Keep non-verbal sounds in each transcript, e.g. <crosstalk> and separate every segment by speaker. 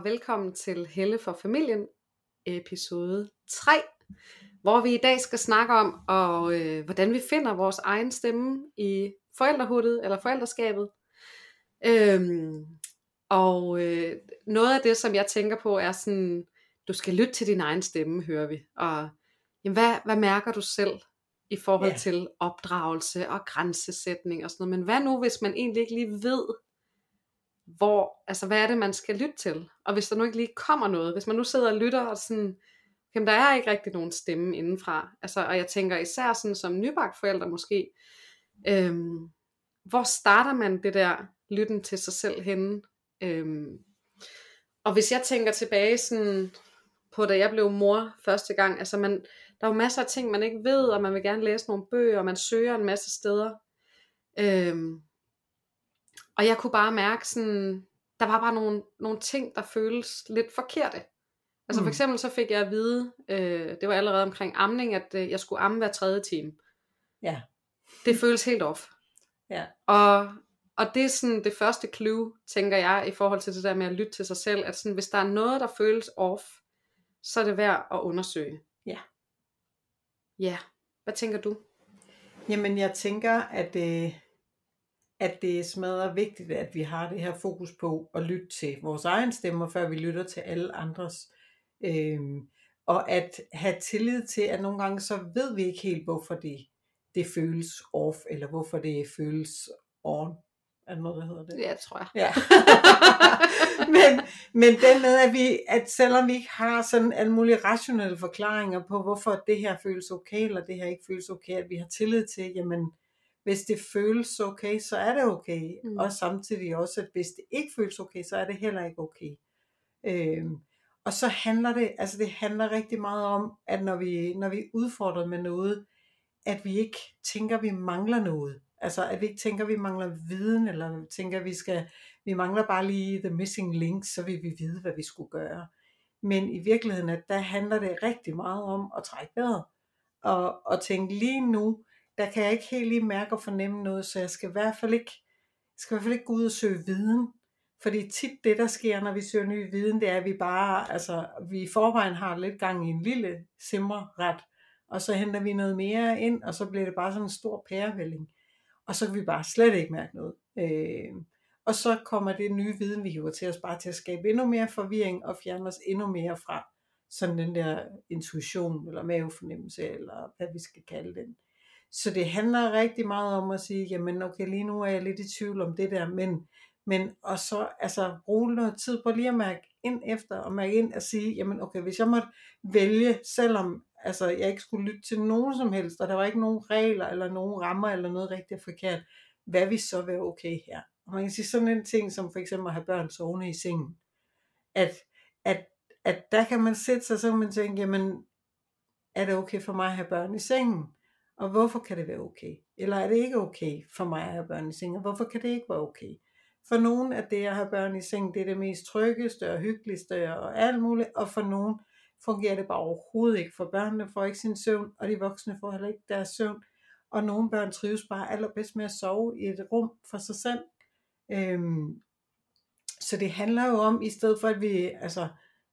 Speaker 1: og velkommen til Helle for Familien, episode 3, hvor vi i dag skal snakke om, og, øh, hvordan vi finder vores egen stemme i forældrehuddet eller forældreskabet. Øhm, og øh, noget af det, som jeg tænker på, er sådan, du skal lytte til din egen stemme, hører vi. Og jamen, hvad, hvad mærker du selv i forhold
Speaker 2: Ja.
Speaker 1: til opdragelse og grænsesætning og sådan noget. Men hvad nu, hvis man egentlig ikke lige ved, hvor, altså hvad er det, man skal lytte til? Og hvis der nu ikke lige kommer noget, hvis man nu sidder og lytter og sådan, jamen der er ikke rigtig nogen stemme indenfra. Altså, og jeg tænker især sådan som nybagt forældre måske, øhm, hvor starter man det der lytten til sig selv henne? Øhm, og hvis jeg tænker tilbage sådan på da jeg blev mor første gang, altså man, der er jo masser af ting, man ikke ved, og man vil gerne læse nogle bøger, og man søger en masse steder. Øhm, og jeg kunne bare mærke sådan, der var bare nogle, nogle ting, der føles lidt forkerte. Altså for
Speaker 2: Mm.
Speaker 1: eksempel så fik jeg at vide, øh, det var allerede omkring amning, at øh, jeg skulle amme hver tredje time.
Speaker 2: Ja.
Speaker 1: Det føles helt off.
Speaker 2: Ja.
Speaker 1: Og, og det er sådan det første clue, tænker jeg, i forhold til det der med at lytte til sig selv, at sådan, hvis der er noget, der føles off, så er det værd at undersøge.
Speaker 2: Ja.
Speaker 1: Ja, hvad tænker du?
Speaker 2: Jamen jeg tænker, at, øh, at det er smadret vigtigt, at vi har det her fokus på at lytte til vores egen stemmer, før vi lytter til alle andres. Øhm, og at have tillid til, at nogle gange så ved vi ikke helt, hvorfor det, det føles off, eller hvorfor det føles on. Er der noget, der hedder det?
Speaker 1: Ja, tror jeg.
Speaker 2: Ja. <laughs> men, men den med, at, vi, at selvom vi ikke har sådan alle mulige rationelle forklaringer på, hvorfor det her føles okay, eller det her ikke føles okay, at vi har tillid til, jamen, hvis det føles okay, så er det okay.
Speaker 1: Mm.
Speaker 2: Og samtidig også, at hvis det ikke føles okay, så er det heller ikke okay. Øhm, og så handler det, altså det handler rigtig meget om, at når vi, når vi er udfordret med noget, at vi ikke tænker, at vi mangler noget. Altså at vi ikke tænker, at vi mangler viden, eller tænker, at vi skal, vi mangler bare lige the missing link, så vil vi vide, hvad vi skulle gøre. Men i virkeligheden, at der handler det rigtig meget om at trække vejret. Og, og tænke lige nu, der kan jeg ikke helt lige mærke og fornemme noget, så jeg skal i hvert fald ikke, skal i hvert fald ikke gå ud og søge viden. Fordi tit det, der sker, når vi søger ny viden, det er, at vi bare, altså, vi i forvejen har lidt gang i en lille simmerret, og så henter vi noget mere ind, og så bliver det bare sådan en stor pærevælling. Og så kan vi bare slet ikke mærke noget. Øh, og så kommer det nye viden, vi hiver til os, bare til at skabe endnu mere forvirring, og fjerne os endnu mere fra sådan den der intuition, eller mavefornemmelse, eller hvad vi skal kalde den. Så det handler rigtig meget om at sige, jamen okay, lige nu er jeg lidt i tvivl om det der, men, men og så altså bruge noget tid på lige at mærke ind efter, og mærke ind og sige, jamen okay, hvis jeg måtte vælge, selvom altså, jeg ikke skulle lytte til nogen som helst, og der var ikke nogen regler, eller nogen rammer, eller noget rigtig forkert, hvad vi så være okay her? Og man kan sige sådan en ting, som for eksempel at have børn sovende i sengen, at, at, at der kan man sætte sig, så man tænke, jamen, er det okay for mig at have børn i sengen? Og hvorfor kan det være okay? Eller er det ikke okay for mig at have børn i sengen? Og hvorfor kan det ikke være okay? For nogen er det at have børn i sengen, det er det mest tryggeste og hyggeligste og alt muligt. Og for nogen fungerer det bare overhovedet ikke. For børnene får ikke sin søvn, og de voksne får heller ikke deres søvn. Og nogle børn trives bare allerbedst med at sove i et rum for sig selv. Øhm, så det handler jo om, i stedet for at vi, altså,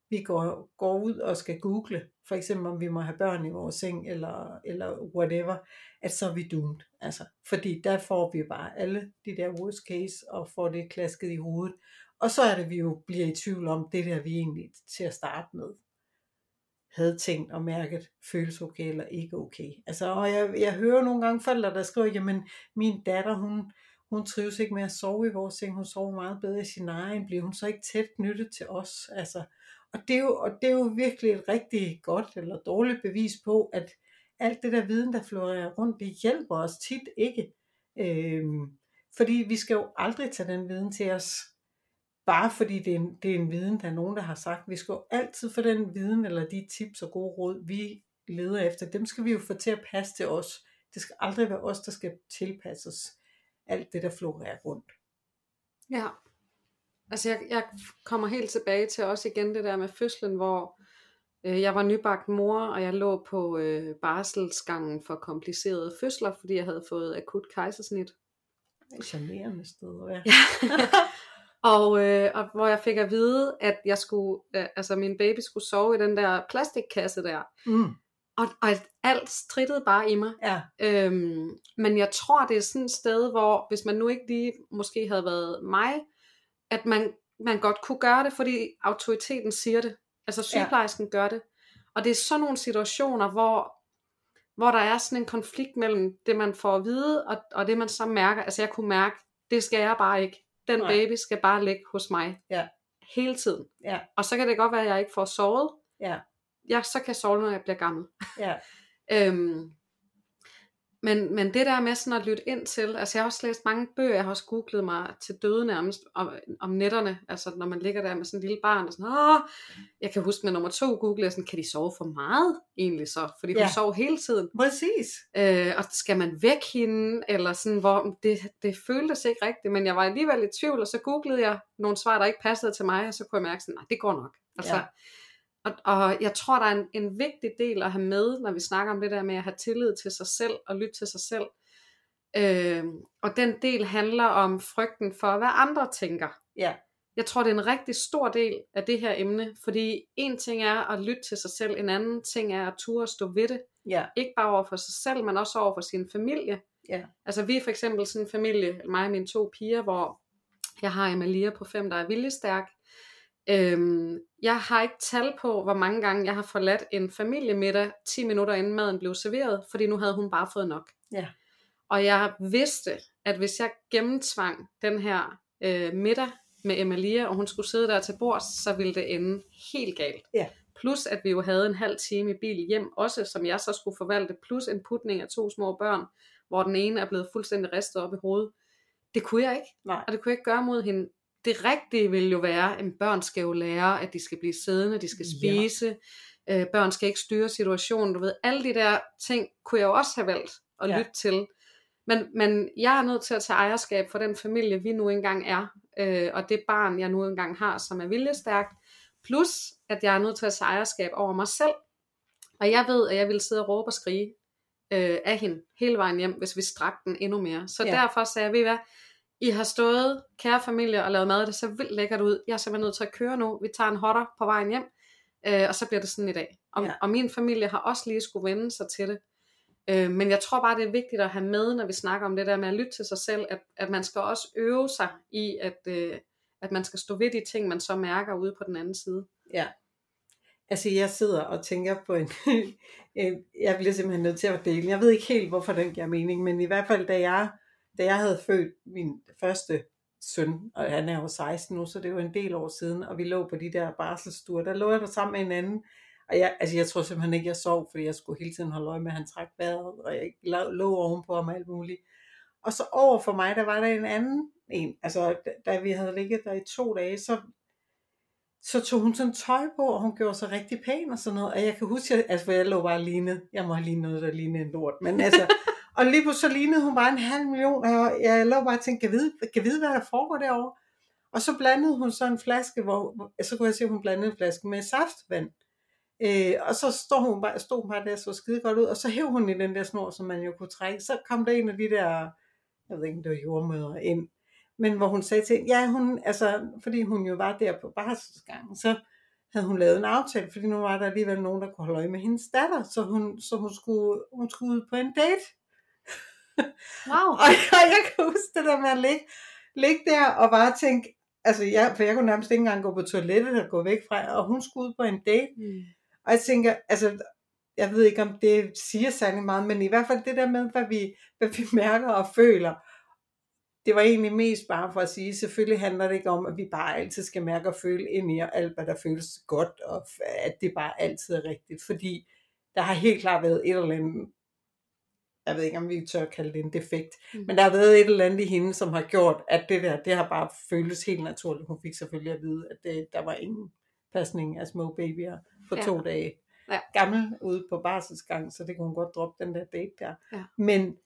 Speaker 2: vi går, går ud og skal google, for eksempel om vi må have børn i vores seng, eller, eller whatever, at så er vi doomed. Altså, fordi der får vi bare alle de der worst case, og får det klasket i hovedet. Og så er det, vi jo bliver i tvivl om, det der vi egentlig til at starte med havde tænkt og mærket, føles okay eller ikke okay. Altså, og jeg, jeg hører nogle gange forældre, der skriver, jamen min datter, hun, hun trives ikke med at sove i vores seng, hun sover meget bedre i sin egen, bliver hun så ikke tæt knyttet til os? Altså, og, det er jo, og det er jo virkelig et rigtig godt eller dårligt bevis på, at alt det der viden, der florerer rundt, det hjælper os tit ikke. Øhm, fordi vi skal jo aldrig tage den viden til os, bare fordi det er, en, det er en viden, der er nogen, der har sagt. Vi skal jo altid få den viden, eller de tips og gode råd, vi leder efter, dem skal vi jo få til at passe til os. Det skal aldrig være os, der skal tilpasses alt det, der florerer rundt.
Speaker 1: Ja. Altså jeg, jeg kommer helt tilbage til også igen det der med fødslen, hvor øh, jeg var nybagt mor, og jeg lå på øh, barselsgangen for komplicerede fødsler, fordi jeg havde fået akut kejsersnit.
Speaker 2: Er charmerende sted. Ja. <laughs>
Speaker 1: Og, øh, og hvor jeg fik at vide, at jeg skulle, øh, altså min baby skulle sove i den der plastikkasse der.
Speaker 2: Mm.
Speaker 1: Og, og alt strittede bare i mig.
Speaker 2: Ja,
Speaker 1: Øhm, men jeg tror, det er sådan et sted, hvor hvis man nu ikke lige måske havde været mig, at man, man godt kunne gøre det, fordi autoriteten siger det. Altså sygeplejersken ja. gør det. Og det er sådan nogle situationer, hvor, hvor der er sådan en konflikt mellem det, man får at vide, og, og det, man så mærker. Altså jeg kunne mærke, det skal jeg bare ikke. Den
Speaker 2: Nej.
Speaker 1: baby skal bare ligge hos mig.
Speaker 2: Ja.
Speaker 1: Hele tiden.
Speaker 2: ja,
Speaker 1: Og så kan det godt være, at jeg ikke får sovet.
Speaker 2: ja,
Speaker 1: Jeg, så kan jeg sove, når jeg bliver gammel.
Speaker 2: ja, <laughs>
Speaker 1: Øhm, men, men det der med sådan at lytte ind til, altså jeg har også læst mange bøger, jeg har også googlet mig til døde nærmest om, om netterne, altså når man ligger der med sådan en lille barn, og sådan, Åh! jeg kan huske med nummer to google, jeg sådan, kan de sove for meget egentlig så, fordi hun
Speaker 2: Ja.
Speaker 1: sover hele tiden,
Speaker 2: præcis.
Speaker 1: øh, og skal man væk hende, eller sådan, hvor det, det føltes ikke rigtigt, men jeg var alligevel i tvivl, og så googlede jeg nogle svar, der ikke passede til mig, og så kunne jeg mærke sådan, nej, det går nok. Altså,
Speaker 2: Ja.
Speaker 1: Og, og jeg tror, der er en, en vigtig del at have med, når vi snakker om det der med at have tillid til sig selv og lytte til sig selv. Øh, og den del handler om frygten for, hvad andre tænker.
Speaker 2: Ja,
Speaker 1: Jeg tror, det er en rigtig stor del af det her emne, fordi en ting er at lytte til sig selv, en anden ting er at ture og stå ved det.
Speaker 2: ja,
Speaker 1: Ikke bare over for sig selv, men også over for sin familie.
Speaker 2: ja,
Speaker 1: Altså vi er for eksempel sådan en familie, mig og mine to piger, hvor jeg har Amalia på fem, der er viljestærk. Øhm, jeg har ikke tal på, hvor mange gange jeg har forladt en familiemiddag 10 minutter inden maden blev serveret, fordi nu havde hun bare fået nok.
Speaker 2: ja,
Speaker 1: Og jeg vidste, at hvis jeg gennemtvang den her øh, middag med Emilia, og hun skulle sidde der til bords, så ville det ende helt galt.
Speaker 2: Ja.
Speaker 1: Plus at vi jo havde en halv time i bil hjem, også som jeg så skulle forvalte, plus en putning af to små børn, hvor den ene er blevet fuldstændig ristet op i hovedet. Det kunne jeg ikke,
Speaker 2: nej,
Speaker 1: og det kunne jeg ikke gøre mod hende. Det rigtige ville jo være, at børn skal jo lære, at de skal blive siddende, de skal
Speaker 2: Ja.
Speaker 1: spise, øh, børn skal ikke styre situationen, du ved, alle de der ting kunne jeg jo også have valgt at
Speaker 2: Ja.
Speaker 1: lytte til. Men, men jeg er nødt til at tage ejerskab for den familie, vi nu engang er, øh, og det barn, jeg nu engang har, som er viljestærkt, plus at jeg er nødt til at tage ejerskab over mig selv. Og jeg ved, at jeg ville sidde og råbe og skrige øh, af hende hele vejen hjem, hvis vi strakte den endnu mere. Så
Speaker 2: Ja.
Speaker 1: ja. derfor sagde jeg, ved I hvad, I har stået, kære familie, og lavet mad, det ser vildt lækkert ud. Jeg er simpelthen nødt til at køre nu. Vi tager en hotter på vejen hjem, øh, og så bliver det sådan i dag. Og,
Speaker 2: Ja.
Speaker 1: og min familie har også lige skulle vende sig til det. Øh, men jeg tror bare, det er vigtigt at have med, når vi snakker om det der med at lytte til sig selv, at, at man skal også øve sig i, at, øh, at man skal stå ved de ting, man så mærker ude på den anden side.
Speaker 2: ja. Altså jeg sidder og tænker på en, <laughs> en jeg bliver simpelthen nødt til at dele. Jeg ved ikke helt, hvorfor den giver mening, men i hvert fald, da jeg, da jeg havde født min første søn, og han er jo 16 nu, så det var en del år siden, og vi lå på de der barselsstuer, der lå jeg der sammen med en anden, og jeg, altså jeg tror simpelthen ikke, jeg sov, fordi jeg skulle hele tiden holde øje med, at han trak vejret, og jeg lå, lå ovenpå ham og alt muligt. Og så over for mig, der var der en anden en, altså da, da vi havde ligget der i to dage, så så tog hun sådan tøj på, og hun gjorde sig rigtig pæn og sådan noget. Og jeg kan huske, at altså, jeg lå bare lignet. Jeg må have lignet noget, der lignede en lort. Men altså, og lige på så lignede hun bare en halv million. Og jeg lå bare og tænkte, kan vide, kan vide, hvad der foregår derovre? Og så blandede hun så en flaske, hvor, så kunne jeg se, at hun blandede en flaske med saftvand. Øh, og så stod hun, bare, stod hun bare der, så skide godt ud, og så hæv hun i den der snor, som man jo kunne trække. Så kom der en af de der, jeg ved ikke, det var jordmøder ind, men hvor hun sagde til, hende, ja, hun, altså, fordi hun jo var der på barselsgangen, så havde hun lavet en aftale, fordi nu var der alligevel nogen, der kunne holde øje med hendes datter, så hun, så hun, skulle, hun skulle ud på en date.
Speaker 1: Wow. <laughs>
Speaker 2: Og jeg, jeg kan huske det der med at ligge, ligge der og bare tænke, altså jeg, for jeg kunne nærmest ikke engang gå på toilettet og gå væk fra, og hun skulle ud på en date,
Speaker 1: Mm.
Speaker 2: og jeg tænker, altså, jeg ved ikke, om det siger særlig meget, men i hvert fald det der med, hvad vi, hvad vi <laughs> mærker og føler, det var egentlig mest bare for at sige, selvfølgelig handler det ikke om, at vi bare altid skal mærke og føle ind i alt, hvad der føles godt, og at det bare altid er rigtigt, fordi der har helt klart været et eller andet, jeg ved ikke, om vi tør kalde det en defekt,
Speaker 1: Mm.
Speaker 2: men der har været et eller andet i hende, som har gjort, at det der, det har bare føltes helt naturligt. Hun fik selvfølgelig at vide, at det, der var ingen pasning af små babyer på
Speaker 1: Ja.
Speaker 2: to dage.
Speaker 1: Ja.
Speaker 2: Gammel ude på barselsgang, så det kunne hun godt droppe den der date der.
Speaker 1: Ja.
Speaker 2: Men,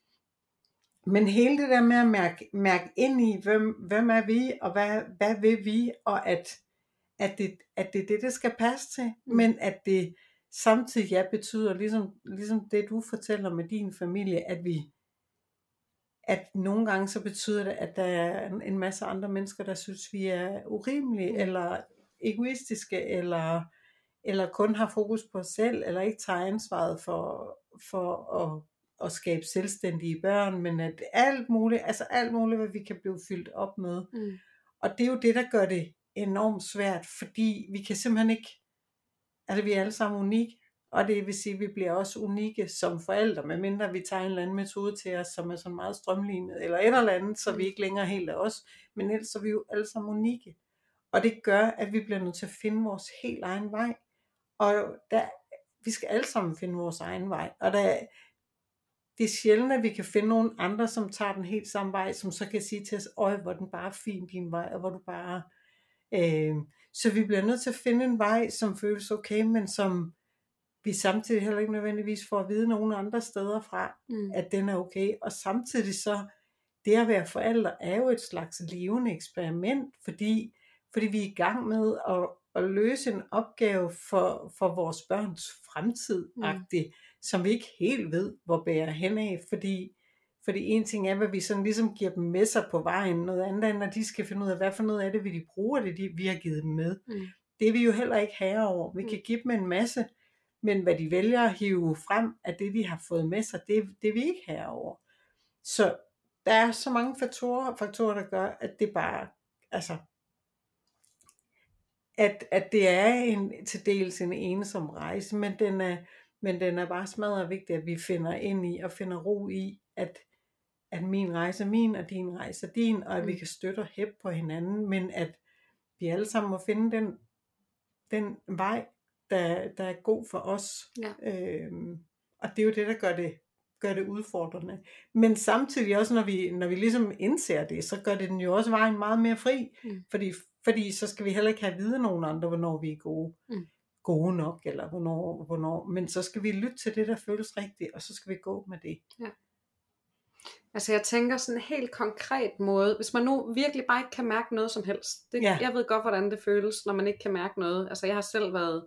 Speaker 2: men hele det der med at mærke, mærke ind i, hvem, hvem er vi, og hvad, hvad vil vi, og at, at, det, at det er det, det skal passe til,
Speaker 1: Mm.
Speaker 2: men at det samtidig ja, betyder, ligesom, ligesom det du fortæller med din familie, at vi, at nogle gange så betyder det, at der er en- masse andre mennesker, der synes, vi er urimelige,
Speaker 1: Mm.
Speaker 2: eller egoistiske, eller, eller kun har fokus på os selv, eller ikke tager ansvaret for, for at, at skabe selvstændige børn, men at alt muligt, altså alt muligt, hvad vi kan blive fyldt op med.
Speaker 1: Mm.
Speaker 2: Og det er jo det, der gør det enormt svært, fordi vi kan simpelthen ikke, altså vi er alle sammen unikke, og det vil sige, at vi bliver også unikke som forældre, medmindre vi tager en eller anden metode til os, som er sådan meget strømlignet, eller et eller andet, så vi
Speaker 1: Mm.
Speaker 2: ikke længere helt er os, men ellers så er vi jo alle sammen unikke. Og det gør, at vi bliver nødt til at finde vores helt egen vej. Og der, vi skal alle sammen finde vores egen vej. Og der, det er sjældent, at vi kan finde nogen andre, som tager den helt samme vej, som så kan sige til os, øj, hvor er den bare fin din vej, og hvor du bare... Øh, så vi bliver nødt til at finde en vej, som føles okay, men som vi samtidig heller ikke nødvendigvis får at vide nogen andre steder fra,
Speaker 1: Mm.
Speaker 2: at den er okay. Og samtidig så, det at være forældre er jo et slags levende eksperiment, fordi, fordi vi er i gang med at, at løse en opgave for, for vores børns fremtid,
Speaker 1: Mm.
Speaker 2: som vi ikke helt ved, hvor bærer hen af, fordi, fordi en ting er, hvad vi sådan ligesom giver dem med sig på vejen, noget andet er, når de skal finde ud af, hvad for noget af det, vil de bruge af det, de, vi har givet dem med.
Speaker 1: Mm.
Speaker 2: Det er vi jo heller ikke herre over. Vi
Speaker 1: Mm.
Speaker 2: kan give dem en masse, men hvad de vælger at hive frem af det, de har fået med sig, det, det er vi ikke herre over. Så der er så mange faktorer, faktorer der gør, at det bare, altså, at, at det er en, til dels en ensom rejse, men den er, men den er bare smadret vigtig, at vi finder ind i og finder ro i, at, at min rejse er min, og din rejse er din, og at vi
Speaker 1: Mm.
Speaker 2: kan støtte og hæppe på hinanden, men at vi alle sammen må finde den, den vej, der, der er god for os.
Speaker 1: Ja.
Speaker 2: Øhm, og det er jo det, der gør det, gør det udfordrende. Men samtidig også, når vi, når vi ligesom indser det, så gør det den jo også vejen meget mere fri.
Speaker 1: Mm.
Speaker 2: Fordi, fordi så skal vi heller ikke have at vide nogen andre, hvornår vi er gode.
Speaker 1: Mm.
Speaker 2: Gode nok, eller hvornår, hvornår. Men så skal vi lytte til det, der føles rigtigt, og så skal vi gå med det.
Speaker 1: Altså jeg tænker sådan en helt konkret måde, hvis man nu virkelig bare ikke kan mærke noget som helst. Det,
Speaker 2: Ja.
Speaker 1: Jeg ved godt, hvordan det føles, når man ikke kan mærke noget. Altså jeg har selv været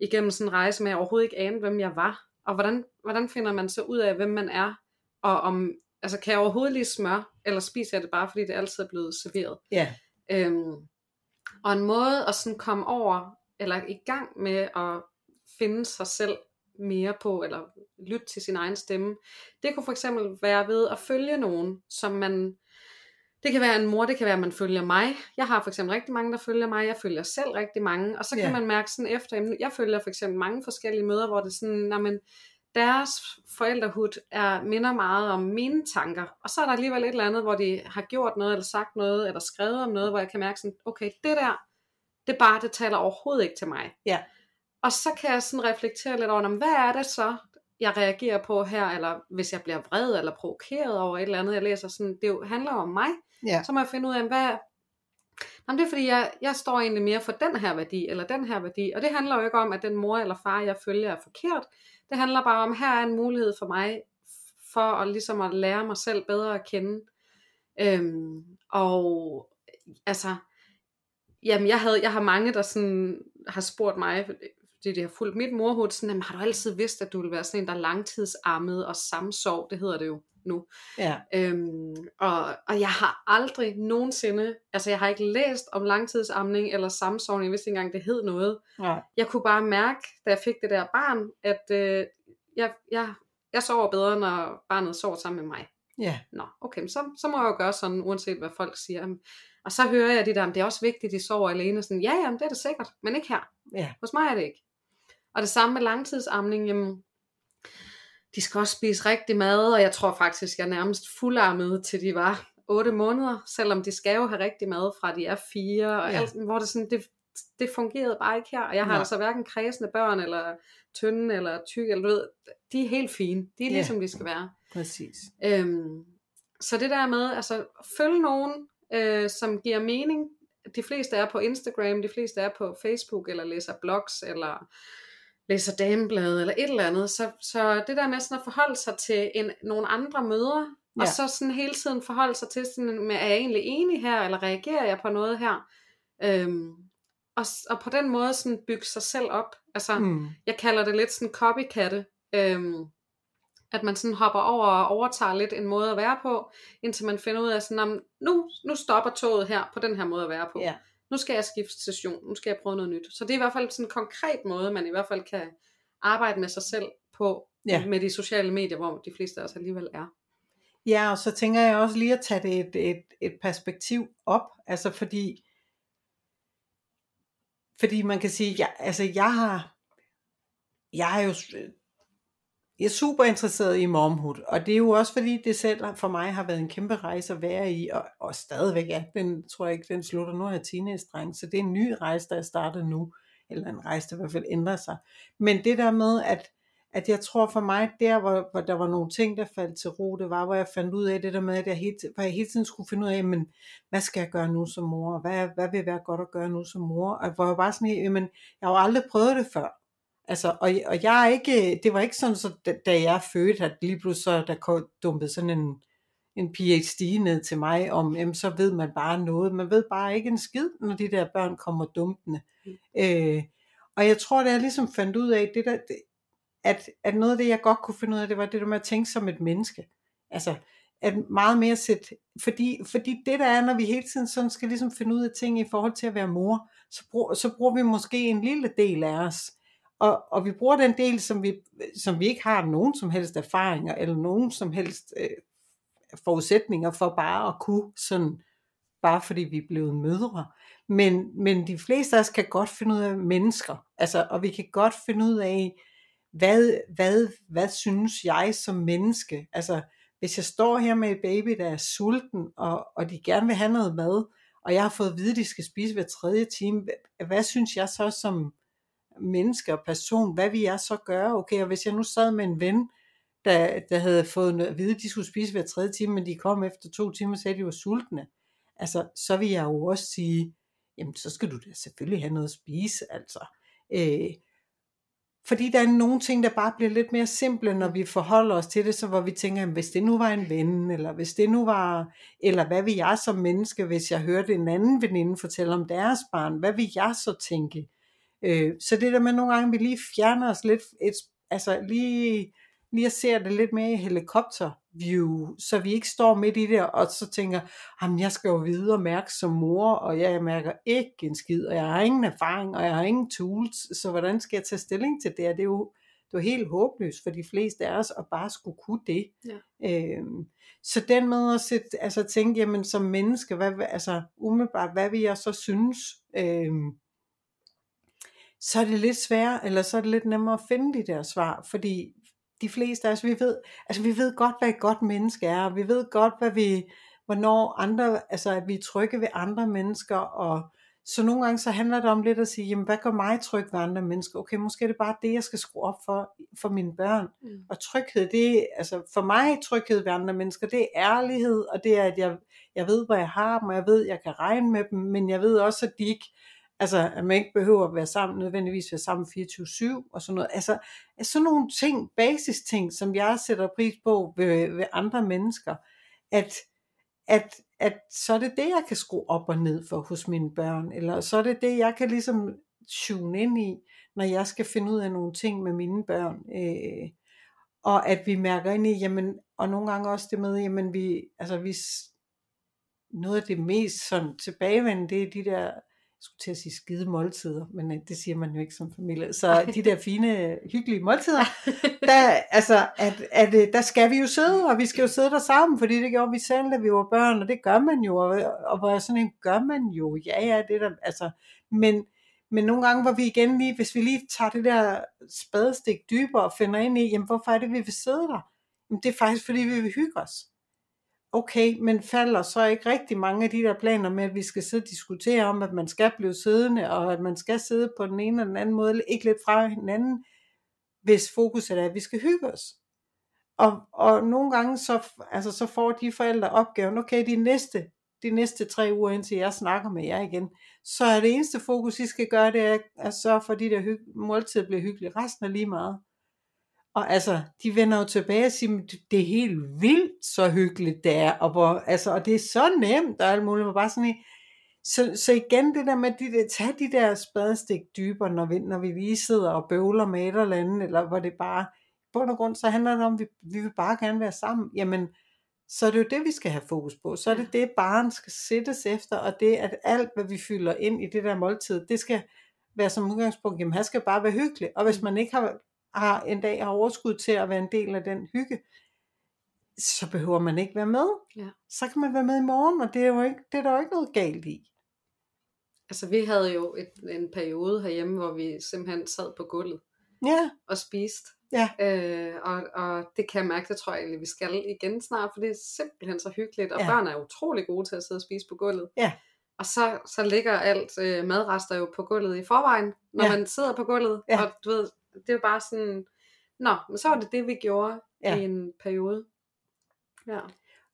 Speaker 1: igennem sådan en rejse med, at jeg overhovedet ikke anede, hvem jeg var. Og hvordan, hvordan finder man så ud af, hvem man er? Og om, altså kan jeg overhovedet lige smør, eller spiser jeg det bare, fordi det altid er blevet serveret?
Speaker 2: Ja,
Speaker 1: Øhm, og en måde at sådan komme over, eller i gang med at finde sig selv mere på, eller lytte til sin egen stemme, det kunne for eksempel være ved at følge nogen, som man, det kan være en mor, det kan være, at man følger mig. Jeg har for eksempel rigtig mange, der følger mig, jeg følger selv rigtig mange, og så kan
Speaker 2: Ja.
Speaker 1: man mærke sådan efter, jamen, jeg følger for eksempel mange forskellige møder, hvor det er sådan, jamen, deres forældrehud er, minder meget om mine tanker, og så er der alligevel et eller andet, hvor de har gjort noget, eller sagt noget, eller skrevet om noget, hvor jeg kan mærke sådan, okay, det der, det bare, det taler overhovedet ikke til mig.
Speaker 2: Ja.
Speaker 1: Og så kan jeg sådan reflektere lidt over, "Nå, men hvad er det så, jeg reagerer på her, eller hvis jeg bliver vred eller provokeret over et eller andet, jeg læser sådan, det jo handler om mig,
Speaker 2: ja,
Speaker 1: så må jeg finde ud af, hvad, Jamen, det er fordi, jeg, jeg står egentlig mere for den her værdi, eller den her værdi, og det handler jo ikke om, at den mor eller far, jeg følger, er forkert. Det handler bare om, her er en mulighed for mig, for at, ligesom at lære mig selv bedre at kende. Øhm, og altså, jamen jeg, havde, jeg har mange, der sådan har spurgt mig, fordi de har fulgt mit morhud, sådan, jamen, har du altid vidst, at du ville være sådan en, der er langtidsammet og samsov, det hedder det jo nu.
Speaker 2: ja,
Speaker 1: Øhm, og, og jeg har aldrig nogensinde, altså jeg har ikke læst om langtidsamning eller samsovning, jeg vidste ikke engang, det hed noget.
Speaker 2: nej,
Speaker 1: Jeg kunne bare mærke, da jeg fik det der barn, at øh, jeg, jeg, jeg sover bedre, når barnet sover sammen med mig.
Speaker 2: ja,
Speaker 1: Nå, okay, så, så må jeg jo gøre sådan, uanset hvad folk siger. Og så hører jeg de der, "Men det er også vigtigt, at de sover alene. Sådan, ja, jamen, det er det sikkert, men ikke her.
Speaker 2: ja,
Speaker 1: Hos mig er det ikke. Og det samme med langtidsamning, jamen, de skal også spise rigtig mad, og jeg tror faktisk, jeg er nærmest fuldarmet til de var 8 måneder, selvom de skal jo have rigtig mad fra de er 4, og
Speaker 2: Ja.
Speaker 1: alt, hvor det sådan, det, det fungerede bare ikke her, og jeg har
Speaker 2: Nej.
Speaker 1: altså hverken kredsende børn, eller tynde, eller tykke, eller du ved, de er helt fine, de er
Speaker 2: Ja.
Speaker 1: ligesom de skal være.
Speaker 2: præcis.
Speaker 1: Øhm, så det der med, altså følg nogen, øh, som giver mening. De fleste er på Instagram, de fleste er på Facebook, eller læser blogs, eller læser dameblade, eller et eller andet. Så, så det der med sådan at forholde sig til en, nogle andre møder, ja. og så sådan hele tiden forholde sig til, sådan, med, er jeg egentlig enig her, eller reagerer jeg på noget her? Øhm, og, og på den måde sådan bygge sig selv op. Altså,
Speaker 2: Mm.
Speaker 1: jeg kalder det lidt sådan copycatte. Øhm, At man sådan hopper over og overtager lidt en måde at være på, indtil man finder ud af sådan, "Nå, nu, nu stopper toget her på den her måde at være på.
Speaker 2: Ja.
Speaker 1: Nu skal jeg skifte station, nu skal jeg prøve noget nyt. Så det er i hvert fald sådan en konkret måde, man i hvert fald kan arbejde med sig selv på,
Speaker 2: Ja.
Speaker 1: med de sociale medier, hvor de fleste af os alligevel er.
Speaker 2: Ja, og så tænker jeg også lige at tage det et, et, et perspektiv op, altså fordi, fordi man kan sige, ja, altså jeg har, jeg er jo jeg er super interesseret i momhood, og det er jo også fordi, det selv for mig har været en kæmpe rejse at være i, og, og stadigvæk er, den tror jeg ikke, den slutter, nu er jeg teenage så det er en ny rejse, der er startet nu, eller en rejse, der i hvert fald ændrer sig. Men det der med, at, at jeg tror for mig, der hvor, hvor der var nogle ting, der faldt til ro, det var, hvor jeg fandt ud af det der med, at jeg hele, hvor jeg hele tiden skulle finde ud af, men hvad skal jeg gøre nu som mor, hvad, hvad vil være godt at gøre nu som mor, og hvor jeg bare sådan, jamen, jeg har jo aldrig prøvet det før, Altså, og, og jeg er ikke, det var ikke sådan, så da, da jeg fødte, at lige pludselig så der kom, dumpede sådan en, en PhD ned til mig om, jamen, så ved man bare noget. Man ved bare ikke en skid, når de der børn kommer dumpende. Mm. Øh, og jeg tror, det jeg ligesom fandt ud af, det der, det, at, at noget af det, jeg godt kunne finde ud af, det var det der med at tænke som et menneske. Altså, at meget mere sætte, fordi, fordi det der er, når vi hele tiden sådan skal ligesom finde ud af ting i forhold til at være mor, så, brug, så bruger vi måske en lille del af os, og, og vi bruger den del, som vi, som vi ikke har nogen som helst erfaringer, eller nogen som helst øh, forudsætninger for bare at kunne sådan, bare fordi vi er blevet mødre. Men, men de fleste af os kan godt finde ud af mennesker, altså, og vi kan godt finde ud af, hvad, hvad, hvad synes jeg som menneske? Altså, hvis jeg står her med et baby, der er sulten, og, og de gerne vil have noget mad, og jeg har fået at vide, at de skal spise hver tredje time, hvad, hvad synes jeg så som, menneske og person, hvad vil jeg så gøre? Okay, og hvis jeg nu sad med en ven, der, der havde fået at vide, at de skulle spise hver tredje time, men de kom efter to timer, så de var sultne. Altså, så vil jeg jo også sige, jamen så skal du da selvfølgelig have noget at spise, altså. Øh, fordi der er nogle ting, der bare bliver lidt mere simple, når vi forholder os til det, så hvor vi tænker, jamen, hvis det nu var en ven, eller hvis det nu var, eller hvad vil jeg som menneske, hvis jeg hørte en anden veninde fortælle om deres barn, hvad vil jeg så tænke? Øh, så det der med nogle gange, vi lige fjerner os lidt, et, altså lige, lige at se det lidt mere i helikopterview, så vi ikke står midt i det, og så tænker, jamen jeg skal jo vide og mærke som mor, og jeg mærker ikke en skid, og jeg har ingen erfaring, og jeg har ingen tools, så hvordan skal jeg tage stilling til det? Det er jo, det jo helt håbløst for de fleste af os at bare skulle kunne det. Ja. Øhm, så den med at sætte, altså tænke, jamen som menneske, hvad, altså umiddelbart, hvad vil jeg så synes? Øhm, så er det lidt sværere, eller så er det lidt nemmere at finde de der svar, fordi de fleste af os, vi ved, altså vi ved godt, hvad et godt menneske er, og vi ved godt, hvad vi, hvornår andre, altså at vi er trygge ved andre mennesker, og så nogle gange så handler det om lidt at sige, jamen hvad gør mig tryg ved andre mennesker? Okay, måske er det bare det, jeg skal skrue op for, for mine børn. Mm. Og tryghed, det altså for mig tryghed ved andre mennesker, det er ærlighed, og det er, at jeg, jeg ved, hvad jeg har dem, og jeg ved, jeg kan regne med dem, men jeg ved også, at de ikke, Altså, at man ikke behøver at være sammen, nødvendigvis være sammen 24-7 og sådan noget. Altså, sådan nogle ting, basis ting, som jeg sætter pris på ved, ved andre mennesker, at, at, at så er det det, jeg kan skrue op og ned for hos mine børn, eller så er det det, jeg kan ligesom tune ind i, når jeg skal finde ud af nogle ting med mine børn. Øh, og at vi mærker ind i, jamen, og nogle gange også det med, jamen vi, altså vi, noget af det mest sådan tilbagevendende, det er de der skulle til at sige skide måltider, men øh, det siger man jo ikke som familie. Så de der fine, hyggelige måltider, <laughs> der, altså, at, at, øh, der skal vi jo sidde, og vi skal jo sidde der sammen, fordi det gjorde vi selv, da vi var børn, og det gør man jo, og, og hvor sådan en gør man jo, ja, ja, det der, altså, men, men nogle gange, hvor vi igen lige, hvis vi lige tager det der spadestik dybere og finder ind i, jamen hvorfor er det, vi vil sidde der? Jamen det er faktisk, fordi vi vil hygge os okay, men falder så ikke rigtig mange af de der planer med, at vi skal sidde og diskutere om, at man skal blive siddende, og at man skal sidde på den ene eller den anden måde, eller ikke lidt fra hinanden, hvis fokuset er, at vi skal hygge os. Og, og nogle gange så, altså, så får de forældre opgaven, okay, de næste, de næste tre uger, indtil jeg snakker med jer igen, så er det eneste fokus, I skal gøre, det er at sørge for, at de der hyg- måltider bliver hyggelige. Resten er lige meget. Og altså, de vender jo tilbage og siger, det er helt vildt så hyggeligt det er, og, hvor, altså, og det er så nemt og alt muligt, bare sådan så, så igen det der med, at tage de der spadestik dybere, når vi, når vi lige sidder og bøvler med et eller andet, eller hvor det bare, bund og grund, så handler det om, at vi, vi vil bare gerne være sammen. Jamen, så er det jo det, vi skal have fokus på. Så er det det, barn skal sættes efter, og det, at alt, hvad vi fylder ind i det der måltid, det skal være som udgangspunkt, jamen han skal bare være hyggelig. Og hvis man ikke har, har en dag har overskud til at være en del af den hygge, så behøver man ikke være med.
Speaker 1: Ja.
Speaker 2: Så kan man være med i morgen, og det er, jo ikke, det er der jo ikke noget galt i.
Speaker 1: Altså vi havde jo et, en periode herhjemme, hvor vi simpelthen sad på gulvet
Speaker 2: Ja,
Speaker 1: og spiste.
Speaker 2: Ja.
Speaker 1: Øh, og, og det kan jeg mærke, det tror jeg egentlig, vi skal igen snart, for det er simpelthen så hyggeligt, og
Speaker 2: Ja.
Speaker 1: børn er utrolig gode til at sidde og spise på gulvet.
Speaker 2: Ja.
Speaker 1: Og så, så ligger alt øh, madrester jo på gulvet i forvejen, når
Speaker 2: ja.
Speaker 1: man sidder på gulvet,
Speaker 2: Ja.
Speaker 1: og du ved, det er bare sådan, nå, men så var det det, vi gjorde
Speaker 2: Ja.
Speaker 1: i en periode. Ja.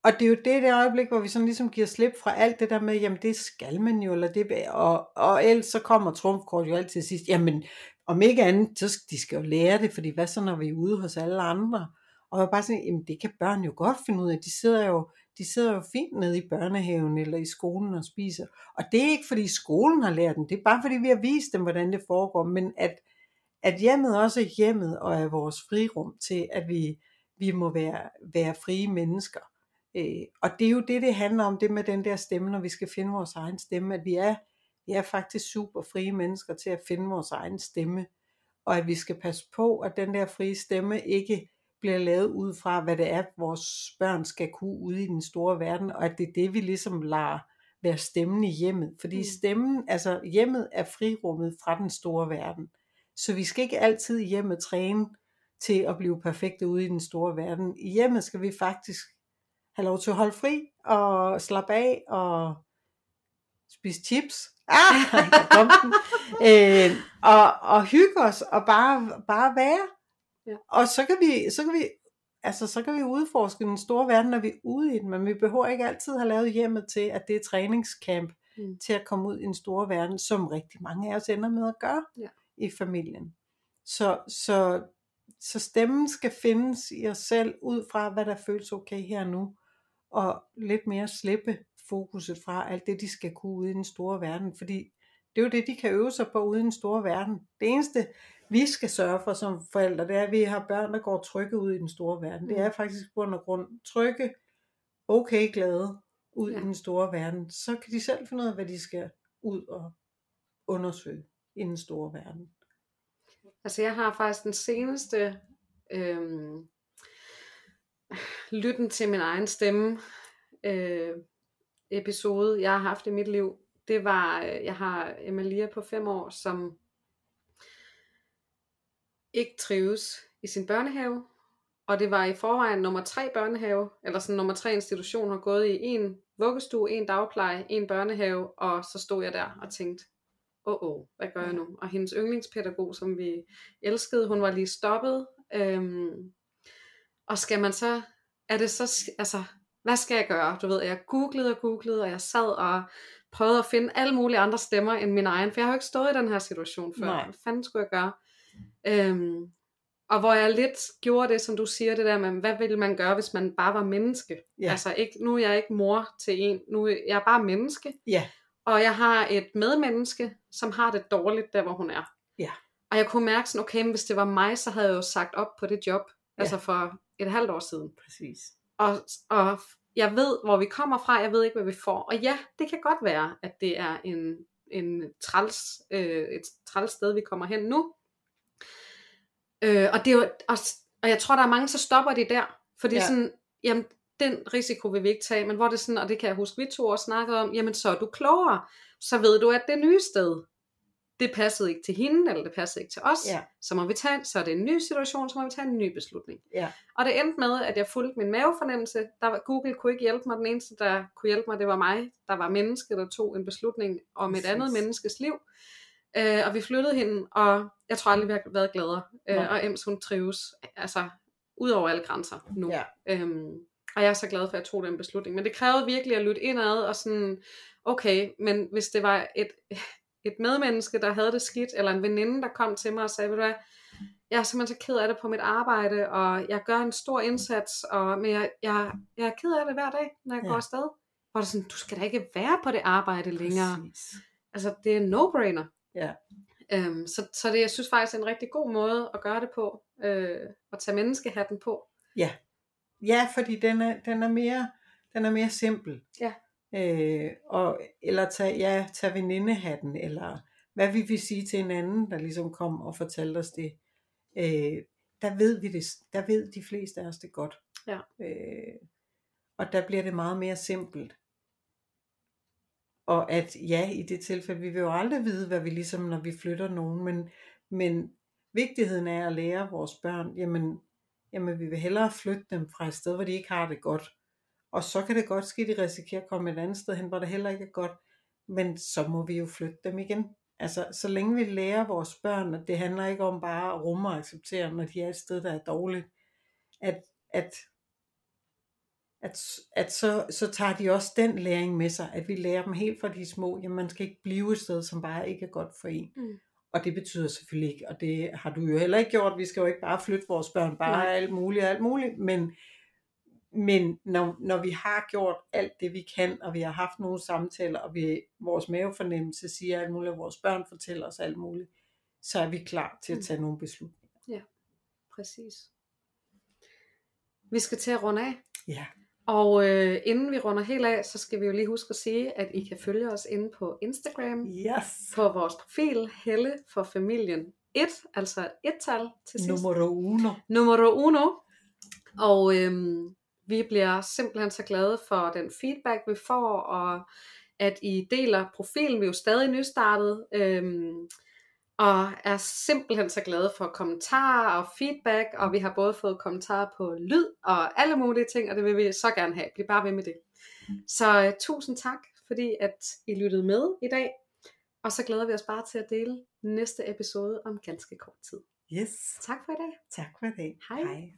Speaker 2: Og det er jo det, det øjeblik, hvor vi sådan ligesom giver slip fra alt det der med, jamen det skal man jo, eller det, og, og ellers så kommer trumfkort jo altid sidst, jamen om ikke andet, så skal de skal jo lære det, fordi hvad så når vi er ude hos alle andre? Og jeg bare sådan, jamen det kan børn jo godt finde ud af, de sidder jo, de sidder jo fint nede i børnehaven eller i skolen og spiser. Og det er ikke fordi skolen har lært dem, det er bare fordi vi har vist dem, hvordan det foregår, men at, at hjemmet også er hjemmet og er vores frirum til, at vi, vi må være, være frie mennesker. Øh, og det er jo det, det handler om, det med den der stemme, når vi skal finde vores egen stemme, at vi er, vi er faktisk super frie mennesker til at finde vores egen stemme, og at vi skal passe på, at den der frie stemme ikke bliver lavet ud fra, hvad det er, vores børn skal kunne ude i den store verden, og at det er det, vi ligesom lader være stemmen i hjemmet. Fordi
Speaker 1: Mm.
Speaker 2: stemmen, altså hjemmet er frirummet fra den store verden. Så vi skal ikke altid i hjemmet træne til at blive perfekte ude i den store verden. I hjemmet skal vi faktisk have lov til at holde fri og slappe af og spise chips. Ah, <laughs> øh, og, og hygge os og bare, bare være.
Speaker 1: Ja.
Speaker 2: Og så kan vi, så kan vi altså så kan vi udforske den store verden, når vi er ude i den, men vi behøver ikke altid have lavet hjemmet til, at det er træningscamp
Speaker 1: Mm.
Speaker 2: til at komme ud i den store verden, som rigtig mange af os ender med at gøre
Speaker 1: Ja.
Speaker 2: I familien. Så, så, så stemmen skal findes i os selv, ud fra hvad der føles okay her og nu, og lidt mere slippe fokuset fra alt det, de skal kunne ude i den store verden, fordi det er jo det, de kan øve sig på ude i den store verden. Det eneste, vi skal sørge for som forældre, det er, at vi har børn, der går trygge ud i den store verden. Det
Speaker 1: Mm.
Speaker 2: er faktisk på grund af grund trygge, okay glade ud. Ja. i den store verden. Så kan de selv finde ud af, hvad de skal ud og undersøge i den store verden.
Speaker 1: Altså jeg har faktisk den seneste øhm, lytten til min egen stemme øh, episode, jeg har haft i mit liv. Det var, øh, jeg har Emilia på fem år, som ikke trives i sin børnehave. Og det var i forvejen nummer tre børnehave, eller sådan nummer tre institution, har gået i en vuggestue, en dagpleje, en børnehave, og så stod jeg der og tænkte, åh, oh, oh, hvad gør jeg nu? Og hendes yndlingspædagog, som vi elskede, hun var lige stoppet. Øhm, og skal man så, er det så, altså, hvad skal jeg gøre? Du ved, jeg googlede og googlede, og jeg sad og prøvede at finde alle mulige andre stemmer end min egen, for jeg har jo ikke stået i den her situation før.
Speaker 2: Nej.
Speaker 1: Hvad fanden skulle jeg gøre? Øhm, og hvor jeg lidt gjorde det, som du siger, det der med, hvad ville man gøre, hvis man bare var menneske?
Speaker 2: Ja.
Speaker 1: Altså, ikke, nu er jeg ikke mor til en, nu er jeg bare menneske.
Speaker 2: Ja.
Speaker 1: Og jeg har et medmenneske, som har det dårligt, der hvor hun er.
Speaker 2: Ja.
Speaker 1: Og jeg kunne mærke sådan, okay, men hvis det var mig, så havde jeg jo sagt op på det job,
Speaker 2: Ja.
Speaker 1: altså for et halvt år siden.
Speaker 2: Præcis.
Speaker 1: Og, og jeg ved, hvor vi kommer fra, jeg ved ikke, hvad vi får. Og ja, det kan godt være, at det er en, en træls, øh, et træls sted, vi kommer hen nu. Øh, og, det er jo, og, og jeg tror, der er mange, så stopper de der. Fordi
Speaker 2: Ja.
Speaker 1: ja. sådan, jamen, den risiko vil vi ikke tage, men hvor det er sådan, og det kan jeg huske, vi to år snakkede om, jamen så er du klogere, så ved du, at det nye sted, det passede ikke til hende, eller det passede ikke til os,
Speaker 2: Ja.
Speaker 1: så må vi tage, så er det en ny situation, så må vi tage en ny beslutning.
Speaker 2: Ja.
Speaker 1: Og det endte med, at jeg fulgte min mavefornemmelse. Der var, Google kunne ikke hjælpe mig. Den eneste, der kunne hjælpe mig, det var mig. Der var menneske, der tog en beslutning om et andet menneskes liv. Øh, og vi flyttede hende, og jeg tror aldrig, vi har været gladere. Øh, og Ems, hun trives altså ud over alle grænser nu.
Speaker 2: Ja.
Speaker 1: Øhm, og jeg er så glad for, at jeg tog den beslutning. Men det krævede virkelig at lytte indad og sådan, okay, men hvis det var et, et medmenneske, der havde det skidt, eller en veninde, der kom til mig og sagde, ved du hvad, jeg er simpelthen så ked af det på mit arbejde, og jeg gør en stor indsats, og, men jeg, jeg, jeg er ked af det hver dag, når jeg
Speaker 2: Ja.
Speaker 1: går afsted. Hvor det sådan, du skal da ikke være på det arbejde længere.
Speaker 2: Præcis.
Speaker 1: Altså, det er no-brainer.
Speaker 2: Ja.
Speaker 1: Øhm, så, så det, jeg synes faktisk er en rigtig god måde at gøre det på, øh, at tage menneskehatten på.
Speaker 2: Ja, ja fordi den er, den er, mere, den er mere simpel.
Speaker 1: Ja.
Speaker 2: Øh, og, eller tage, ja, tage venindehatten, eller hvad vi vil sige til en anden, der ligesom kom og fortalte os det. Øh, der ved vi det, der ved de fleste af os det godt.
Speaker 1: Ja.
Speaker 2: Øh, og der bliver det meget mere simpelt. Og at ja, i det tilfælde, vi vil jo aldrig vide, hvad vi ligesom, når vi flytter nogen, men, men vigtigheden er at lære vores børn, jamen, jamen vi vil hellere flytte dem fra et sted, hvor de ikke har det godt. Og så kan det godt ske, at de risikerer at komme et andet sted hen, hvor det heller ikke er godt. Men så må vi jo flytte dem igen. Altså, så længe vi lærer vores børn, at det handler ikke om bare at rumme og acceptere, når de er et sted, der er dårligt, at, at, at, at så, så tager de også den læring med sig, at vi lærer dem helt fra de små, jamen man skal ikke blive et sted, som bare ikke er godt for en.
Speaker 1: Mm.
Speaker 2: Og det betyder selvfølgelig ikke, og det har du jo heller ikke gjort, vi skal jo ikke bare flytte vores børn, bare
Speaker 1: Nej.
Speaker 2: alt muligt alt muligt, men, men når, når vi har gjort alt det vi kan, og vi har haft nogle samtaler, og vi, vores mavefornemmelse siger alt muligt, og vores børn fortæller os alt muligt, så er vi klar til at
Speaker 1: Mm.
Speaker 2: tage nogle beslutninger.
Speaker 1: Præcis. Vi skal til at runde af.
Speaker 2: Ja,
Speaker 1: Og øh, inden vi runder helt af, så skal vi jo lige huske at sige, at I kan følge os inde på Instagram,
Speaker 2: yes.
Speaker 1: på vores profil, Helle for familien 1, altså et et-tal til sidst.
Speaker 2: Nummer uno.
Speaker 1: Numero uno. Og øhm, vi bliver simpelthen så glade for den feedback, vi får, og at I deler profilen. Vi er jo stadig nystartet, øhm, og er simpelthen så glade for kommentarer og feedback, og vi har både fået kommentarer på lyd og alle mulige ting, og det vil vi så gerne have. Bliv bare ved med det. Så øh, tusind tak, fordi at I lyttede med i dag, og så glæder vi os bare til at dele næste episode om ganske kort tid.
Speaker 2: Yes.
Speaker 1: Tak for i dag.
Speaker 2: Tak for det.
Speaker 1: Hej.
Speaker 2: Hej.